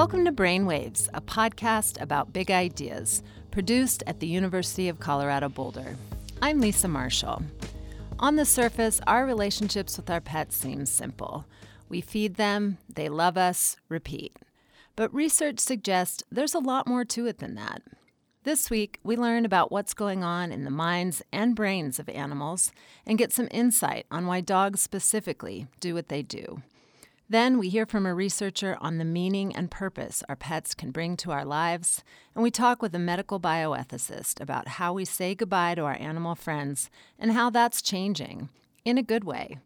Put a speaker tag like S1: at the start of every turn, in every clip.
S1: Welcome to Brainwaves, a podcast about big ideas, produced at the University of Colorado Boulder. I'm Lisa Marshall. On the surface, our relationships with our pets seem simple. We feed them, they love us, repeat. But research suggests there's a lot more to it than that. This week, we learn about what's going on in the minds and brains of animals and get some insight on why dogs specifically do what they do. Then we hear from a researcher on the meaning and purpose our pets can bring to our lives, and we talk with a medical bioethicist about how we say goodbye to our animal friends and how that's changing in a good way.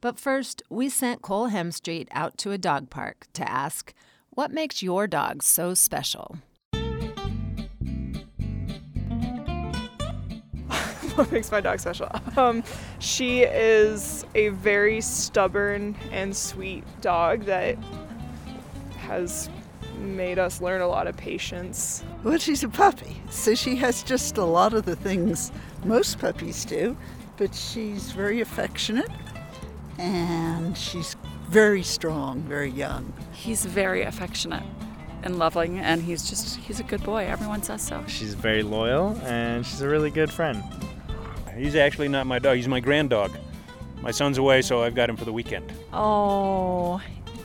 S1: But first, we sent Cole Hemstreet out to a dog park to ask, What makes your dog so special?
S2: what makes my dog special. Um, she is a very stubborn and sweet dog that has made us learn a lot of patience.
S3: Well, she's a puppy, so she has just a lot of the things most puppies do, but she's very affectionate and she's very strong, very young.
S4: He's very affectionate and loving, and he's just, he's a good boy. Everyone says so.
S5: She's very loyal and she's a really good friend.
S6: He's actually not my dog, he's my grand dog. My son's away, so I've got him for the weekend.
S7: Oh,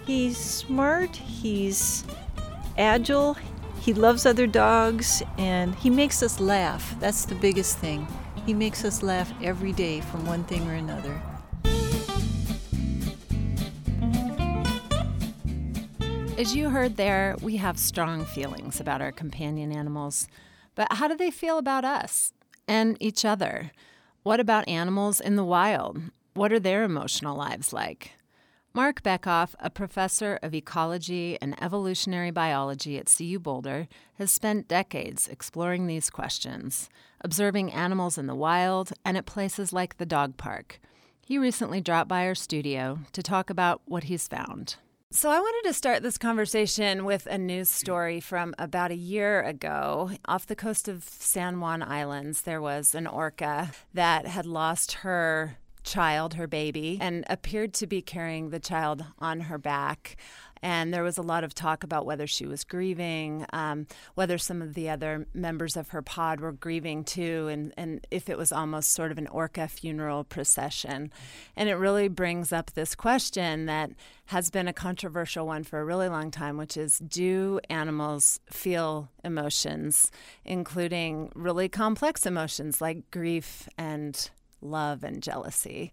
S7: he's smart, he's agile, he loves other dogs, and he makes us laugh. That's the biggest thing. He makes us laugh every day from one thing or another.
S1: As you heard there, we have strong feelings about our companion animals. But how do they feel about us and each other? What about animals in the wild? What are their emotional lives like? Marc Bekoff, a professor of ecology and evolutionary biology at CU Boulder, has spent decades exploring these questions, observing animals in the wild and at places like the dog park. He recently dropped by our studio to talk about what he's found. So, I wanted to start this conversation with a news story from about a year ago. Off the coast of San Juan Islands, there was an orca that had lost her child, her baby, and appeared to be carrying the child on her back. And there was a lot of talk about whether she was grieving, um, whether some of the other members of her pod were grieving too, and, and if it was almost sort of an orca funeral procession. And it really brings up this question that has been a controversial one for a really long time, which is do animals feel emotions, including really complex emotions like grief and love and jealousy?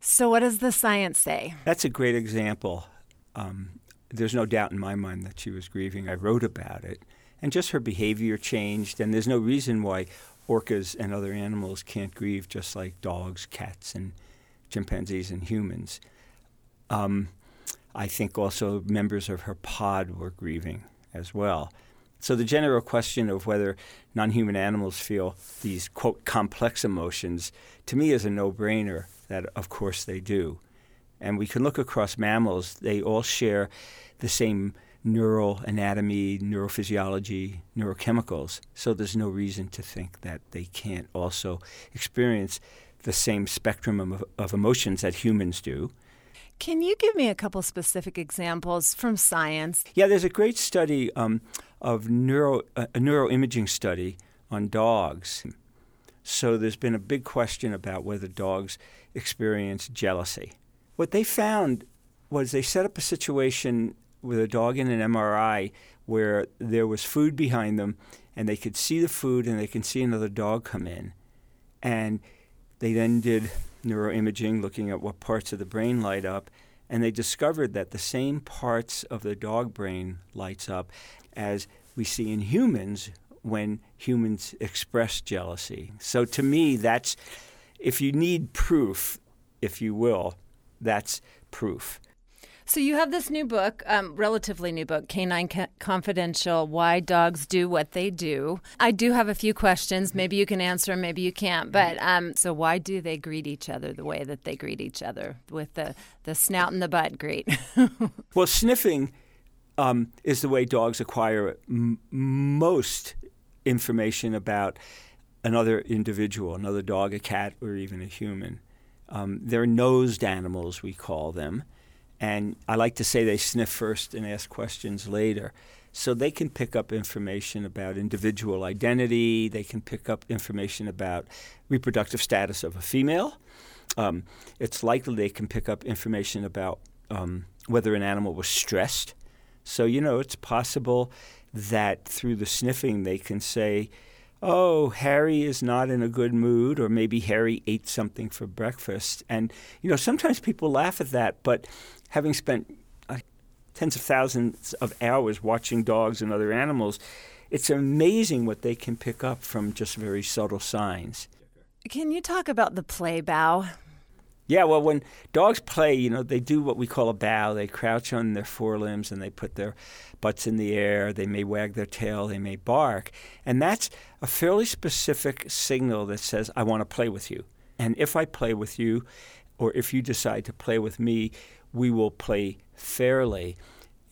S1: So, what does the science say?
S8: That's a great example. Um, there's no doubt in my mind that she was grieving. I wrote about it. And just her behavior changed, and there's no reason why orcas and other animals can't grieve just like dogs, cats, and chimpanzees and humans. Um, I think also members of her pod were grieving as well. So the general question of whether non-human animals feel these quote complex emotions to me is a no-brainer that of course they do. And we can look across mammals, they all share the same neural anatomy, neurophysiology, neurochemicals. So there's no reason to think that they can't also experience the same spectrum of, of emotions that humans do.
S1: Can you give me a couple specific examples from science?
S8: Yeah, there's a great study um, of neuro, uh, a neuroimaging study on dogs. So there's been a big question about whether dogs experience jealousy. What they found was they set up a situation with a dog in an MRI where there was food behind them and they could see the food and they can see another dog come in. And they then did neuroimaging looking at what parts of the brain light up and they discovered that the same parts of the dog brain lights up as we see in humans when humans express jealousy. So to me that's if you need proof, if you will, that's proof.
S1: So you have this new book, um, relatively new book, Canine Confidential: Why Dogs Do What They Do. I do have a few questions. Maybe you can answer them, maybe you can't. But um, so why do they greet each other the way that they greet each other with the the snout and the butt greet?
S8: well, sniffing um, is the way dogs acquire m- most information about another individual, another dog, a cat, or even a human. Um, they're nosed animals, we call them And I like to say they sniff first and ask questions later. So they can pick up information about individual identity, they can pick up information about reproductive status of a female. Um, it's likely they can pick up information about um, whether an animal was stressed. So, you know, it's possible that through the sniffing they can say, oh, Harry is not in a good mood, or maybe Harry ate something for breakfast. And, you know, sometimes people laugh at that, but having spent tens of thousands of hours watching dogs and other animals, it's amazing what they can pick up from just very subtle signs.
S1: Can you talk about the play bow?
S8: Yeah, well, when dogs play, you know, they do what we call a bow. They crouch on their forelimbs and they put their butts in the air. They may wag their tail. They may bark. And that's a fairly specific signal that says, I want to play with you. And if I play with you, or if you decide to play with me, we will play fairly.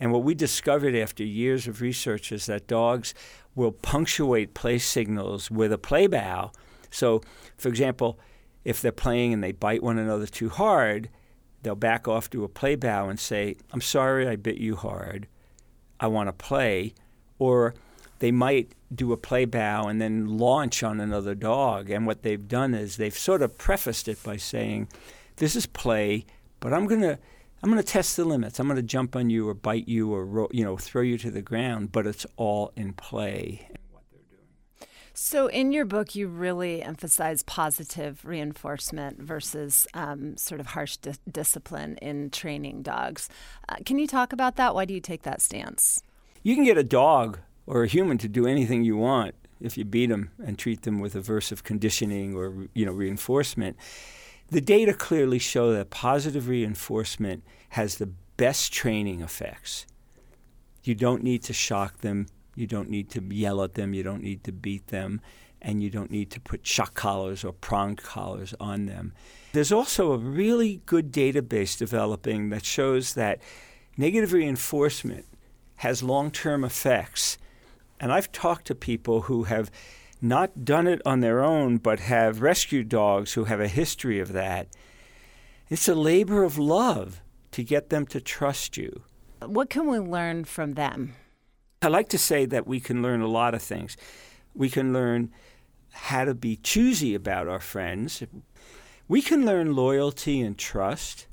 S8: And what we discovered after years of research is that dogs will punctuate play signals with a play bow. So, for example, if they're playing and they bite one another too hard, they'll back off to a play bow and say, I'm sorry I bit you hard. I want to play. Or they might do a play bow and then launch on another dog. And what they've done is they've sort of prefaced it by saying, This is play, but I'm going to. I'm going to test the limits. I'm going to jump on you or bite you or you know throw you to the ground, but it's all in play.
S1: So, in your book, you really emphasize positive reinforcement versus um, sort of harsh di- discipline in training dogs. Uh, can you talk about that? Why do you take that stance?
S8: You can get a dog or a human to do anything you want if you beat them and treat them with aversive conditioning or you know reinforcement. The data clearly show that positive reinforcement has the best training effects. You don't need to shock them. You don't need to yell at them. You don't need to beat them. And you don't need to put shock collars or pronged collars on them. There's also a really good database developing that shows that negative reinforcement has long term effects. And I've talked to people who have not done it on their own, but have rescued dogs who have a history of that. It's a labor of love to get them to trust you.
S1: What can we learn from them?
S8: I like to say that we can learn a lot of things. We can learn how to be choosy about our friends. We can learn loyalty and trust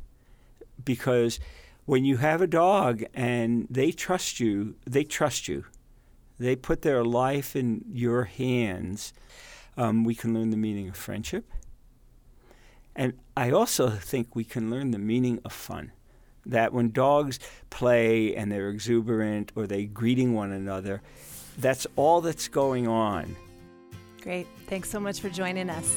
S8: because when you have a dog and they trust you, they trust you. They put their life in your hands. Um, we can learn the meaning of friendship. And I also think we can learn the meaning of fun that when dogs play and they're exuberant or they're greeting one another, that's all that's going on.
S1: Great. Thanks so much for joining us.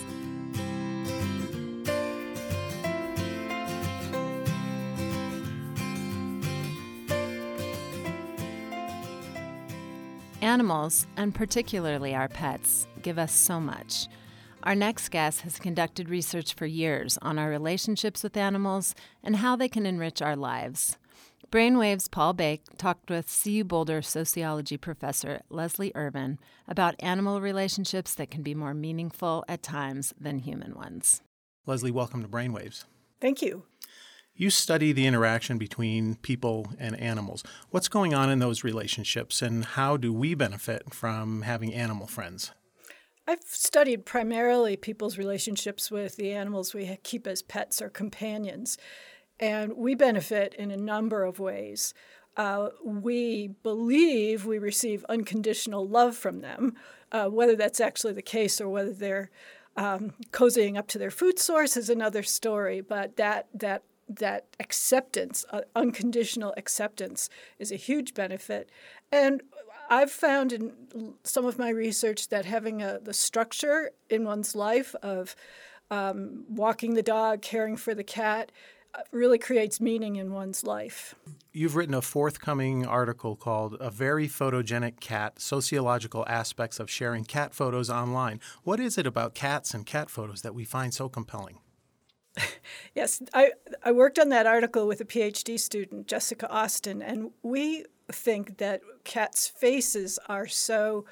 S1: Animals, and particularly our pets, give us so much. Our next guest has conducted research for years on our relationships with animals and how they can enrich our lives. Brainwaves Paul Bake talked with CU Boulder sociology professor Leslie Irvine about animal relationships that can be more meaningful at times than human ones.
S9: Leslie, welcome to Brainwaves.
S10: Thank you.
S9: You study the interaction between people and animals. What's going on in those relationships, and how do we benefit from having animal friends?
S10: I've studied primarily people's relationships with the animals we keep as pets or companions, and we benefit in a number of ways. Uh, we believe we receive unconditional love from them, uh, whether that's actually the case or whether they're um, cozying up to their food source is another story. But that that that acceptance, uh, unconditional acceptance, is a huge benefit. And I've found in some of my research that having a, the structure in one's life of um, walking the dog, caring for the cat, uh, really creates meaning in one's life.
S9: You've written a forthcoming article called A Very Photogenic Cat Sociological Aspects of Sharing Cat Photos Online. What is it about cats and cat photos that we find so compelling?
S10: yes, I, I worked on that article with a PhD student, Jessica Austin, and we think that cats' faces are so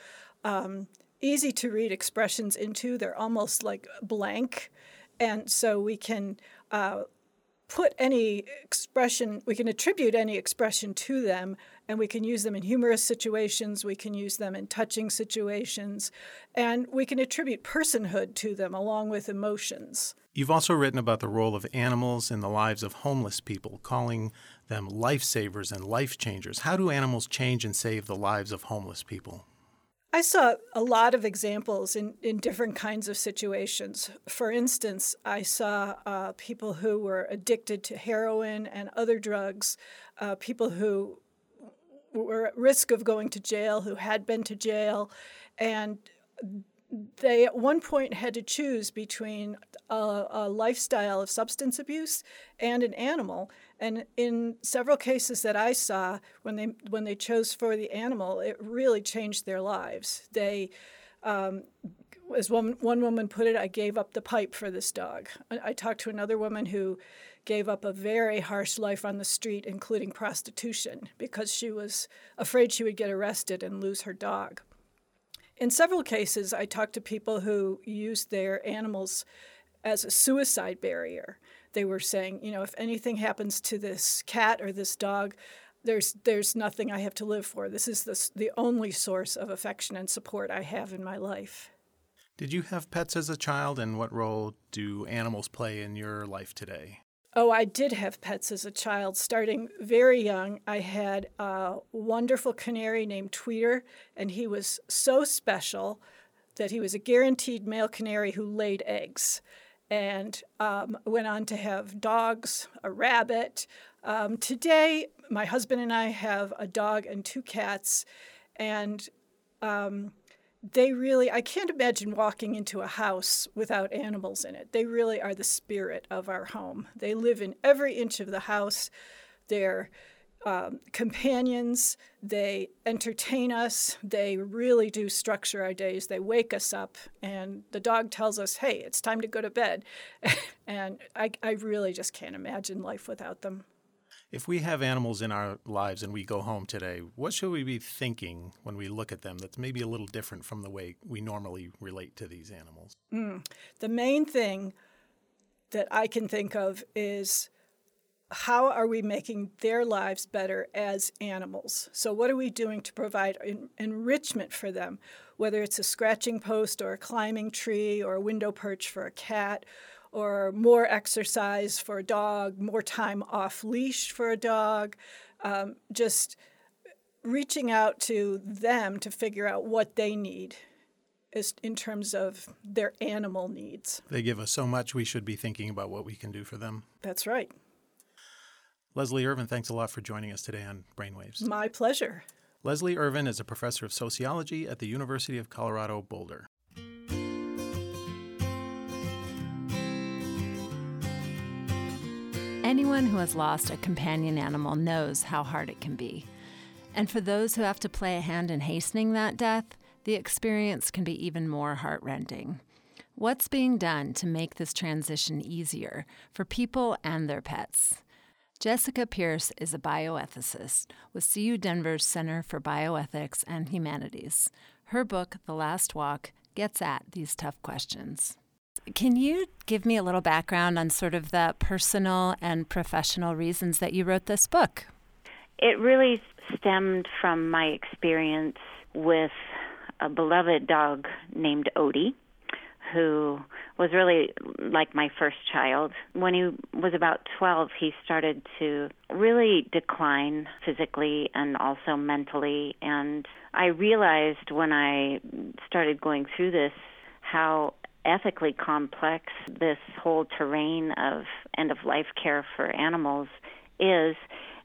S10: um, easy to read expressions into. They're almost like blank. And so we can uh, put any expression, we can attribute any expression to them, and we can use them in humorous situations, we can use them in touching situations, and we can attribute personhood to them along with emotions.
S9: You've also written about the role of animals in the lives of homeless people, calling them lifesavers and life changers. How do animals change and save the lives of homeless people?
S10: I saw a lot of examples in, in different kinds of situations. For instance, I saw uh, people who were addicted to heroin and other drugs, uh, people who were at risk of going to jail, who had been to jail, and they at one point had to choose between a, a, lifestyle of substance abuse and an animal. And in several cases that I saw, when they when they chose for the animal, it really changed their lives. They, um, as one one woman put it, I gave up the pipe for this dog. I, I talked to another woman who gave up a very harsh life on the street, including prostitution, because she was afraid she would get arrested and lose her dog. In several cases, I talked to people who used their animals as a suicide barrier. They were saying, you know, if anything happens to this cat or this dog, there's there's nothing I have to live for. This is the, the only source of affection and support I have in my life.
S9: Did you have pets as a child, and what role do animals play in your life today?
S10: Oh, I did have pets as a child. Starting very young, I had a wonderful canary named Tweeter, and he was so special that he was a guaranteed male canary who laid eggs. And um, went on to have dogs, a rabbit. Um, today, my husband and I have a dog and two cats, and um, they really i can't imagine walking into a house without animals in it. They really are the spirit of our home. They live in every inch of the house. They're um, companions. They entertain us. They really do structure our days. They wake us up and the dog tells us hey it's time to go to bed. And I, I really just can't imagine life without them.
S9: If we have animals in our lives and we go home today, what should we be thinking when we look at them that's maybe a little different from the way we normally relate to these animals?
S10: Mm. The main thing that I can think of is how are we making their lives better as animals? So, what are we doing to provide en- enrichment for them, whether it's a scratching post or a climbing tree or a window perch for a cat? or more exercise for a dog, more time off leash for a dog, um, just reaching out to them to figure out what they need is in terms of their animal needs.
S9: They give us so much, we should be thinking about what we can do for them.
S10: That's right.
S9: Leslie Irvine, thanks a lot for joining us today on Brainwaves.
S10: My pleasure.
S9: Leslie Irvine is a professor of sociology at the University of Colorado Boulder.
S1: Anyone who has lost a companion animal knows how hard it can be. And for those who have to play a hand in hastening that death, the experience can be even more heartrending. What's being done to make this transition easier for people and their pets? Jessica Pierce is a bioethicist with CU Denver's Center for Bioethics and Humanities. Her book, The Last Walk, gets at these tough questions. Can you give me a little background on sort of the personal and professional reasons that you wrote this book?
S11: It really stemmed from my experience with a beloved dog named Odie, who was really like my first child. When he was about 12, he started to really decline physically and also mentally. And I realized when I started going through this how ethically complex this whole terrain of end of life care for animals is.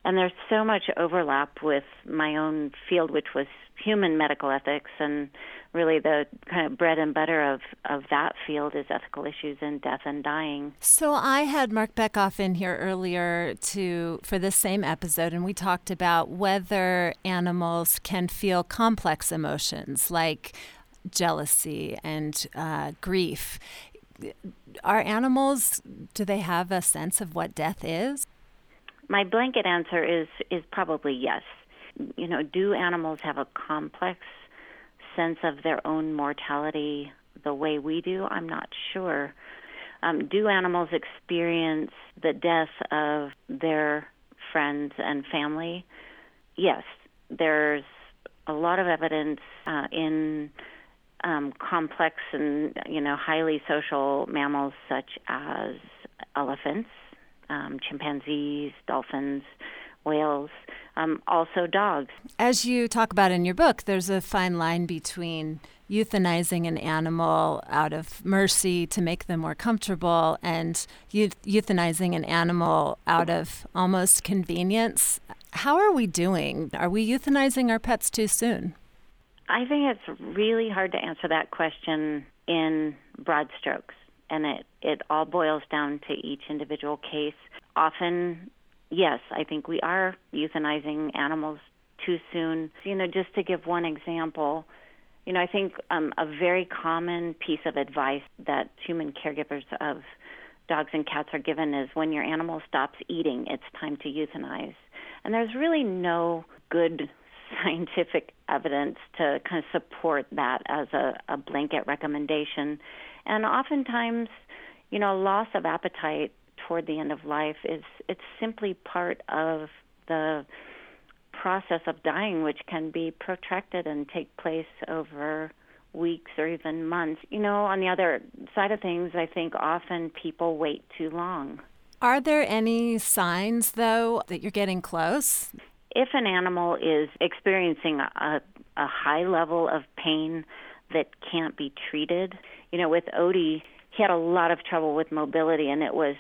S11: And there's so much overlap with my own field, which was human medical ethics, and really the kind of bread and butter of, of that field is ethical issues in death and dying.
S1: So I had Marc Bekoff in here earlier to for this same episode, and we talked about whether animals can feel complex emotions like jealousy and uh, grief. Are animals, do they have a sense of what death is?
S11: My blanket answer is, is probably yes. You know, do animals have a complex sense of their own mortality the way we do? I'm not sure. Um, do animals experience the death of their friends and family? Yes, there's a lot of evidence uh, in um, complex and you know highly social mammals such as elephants, um, chimpanzees, dolphins, whales, um, also dogs.
S1: As you talk about in your book, there's a fine line between euthanizing an animal out of mercy to make them more comfortable and euthanizing an animal out of almost convenience. How are we doing? Are we euthanizing our pets too soon?
S11: I think it's really hard to answer that question in broad strokes, and it, it all boils down to each individual case. Often, yes, I think we are euthanizing animals too soon. You know, just to give one example, you know, I think um, a very common piece of advice that human caregivers of dogs and cats are given is when your animal stops eating, it's time to euthanize. And there's really no good scientific evidence to kind of support that as a, a blanket recommendation. And oftentimes, you know, loss of appetite toward the end of life is it's simply part of the process of dying, which can be protracted and take place over weeks or even months. You know, on the other side of things, I think often people wait too long.
S1: Are there any signs, though, that you're getting close?
S11: if an animal is experiencing a, a high level of pain that can't be treated, you know, with Odie, he had a lot of trouble with mobility, and it was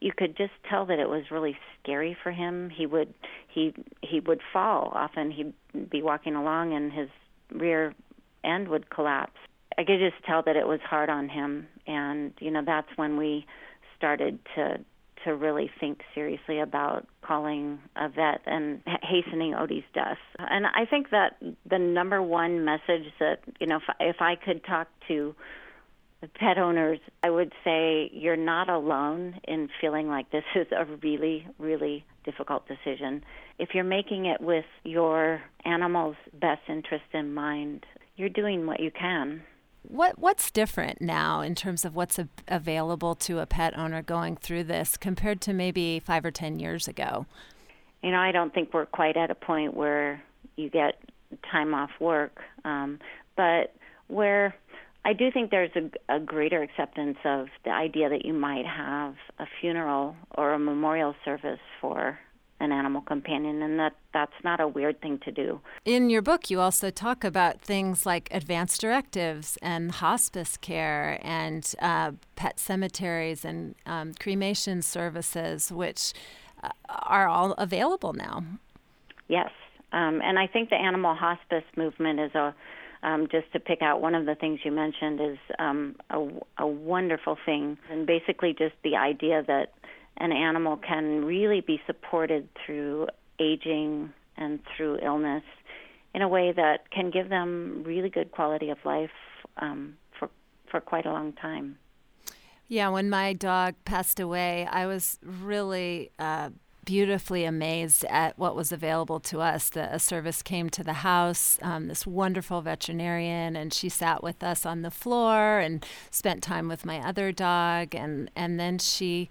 S11: you could just tell that it was really scary for him. He would he he would fall. Often he'd be walking along and his rear end would collapse. I could just tell that it was hard on him, and you know that's when we started to to really think seriously about calling a vet and hastening Odie's death. And I think that the number one message that, you know, if, if I could talk to pet owners, I would say you're not alone in feeling like this is a really, really difficult decision. If you're making it with your animal's best interest in mind, you're doing what you can.
S1: What what's different now in terms of what's a, available to a pet owner going through this compared to maybe five or ten years ago?
S11: You know, I don't think we're quite at a point where you get time off work, um, but where I do think there's a, a greater acceptance of the idea that you might have a funeral or a memorial service for an animal companion and that that's not a weird thing to do.
S1: In your book you also talk about things like advance directives and hospice care and uh, pet cemeteries and um, cremation services which uh, are all available now.
S11: Yes. Um, and I think the animal hospice movement is a um, just to pick out one of the things you mentioned is um, a, a wonderful thing, and basically just the idea that an animal can really be supported through aging and through illness in a way that can give them really good quality of life um, for for quite a long time.
S1: Yeah, when my dog passed away, I was really uh, beautifully amazed at what was available to us. The, a service came to the house, um, this wonderful veterinarian, and she sat with us on the floor and spent time with my other dog, and and then she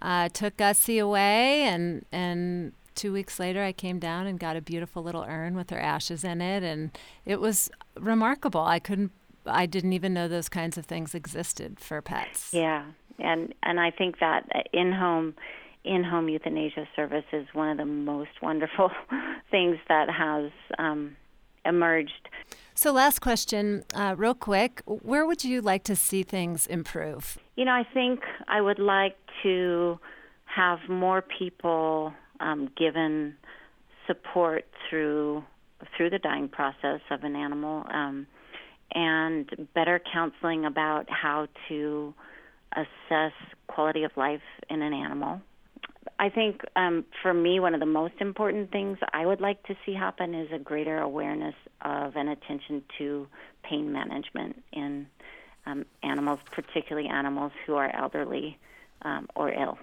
S1: uh, took Gussie away, and and two weeks later, I came down and got a beautiful little urn with her ashes in it, and it was remarkable. I couldn't, I didn't even know those kinds of things existed for pets.
S11: Yeah, and and I think that in home. In home euthanasia service is one of the most wonderful things that has um, emerged.
S1: So, last question, uh, real quick. Where would you like to see things improve?
S11: You know, I think I would like to have more people um, given support through through the dying process of an animal, um, and better counseling about how to assess quality of life in an animal. I think um, for me, one of the most important things I would like to see happen is a greater awareness of and attention to pain management in um, animals, particularly animals who are elderly um, or ill.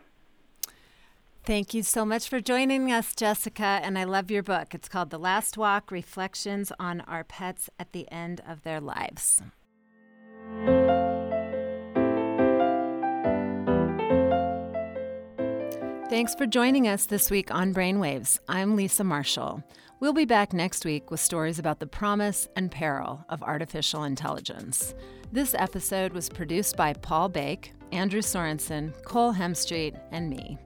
S1: Thank you so much for joining us, Jessica. And I love your book. It's called The Last Walk Reflections on Our Pets at the End of Their Lives. Thanks for joining us this week on Brainwaves. I'm Lisa Marshall. We'll be back next week with stories about the promise and peril of artificial intelligence. This episode was produced by Paul Bake, Andrew Sorensen, Cole Hemstreet, and me.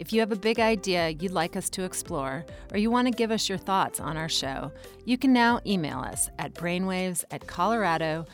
S1: If you have a big idea you'd like us to explore, or you want to give us your thoughts on our show, you can now email us at brainwaves at colorado.edu.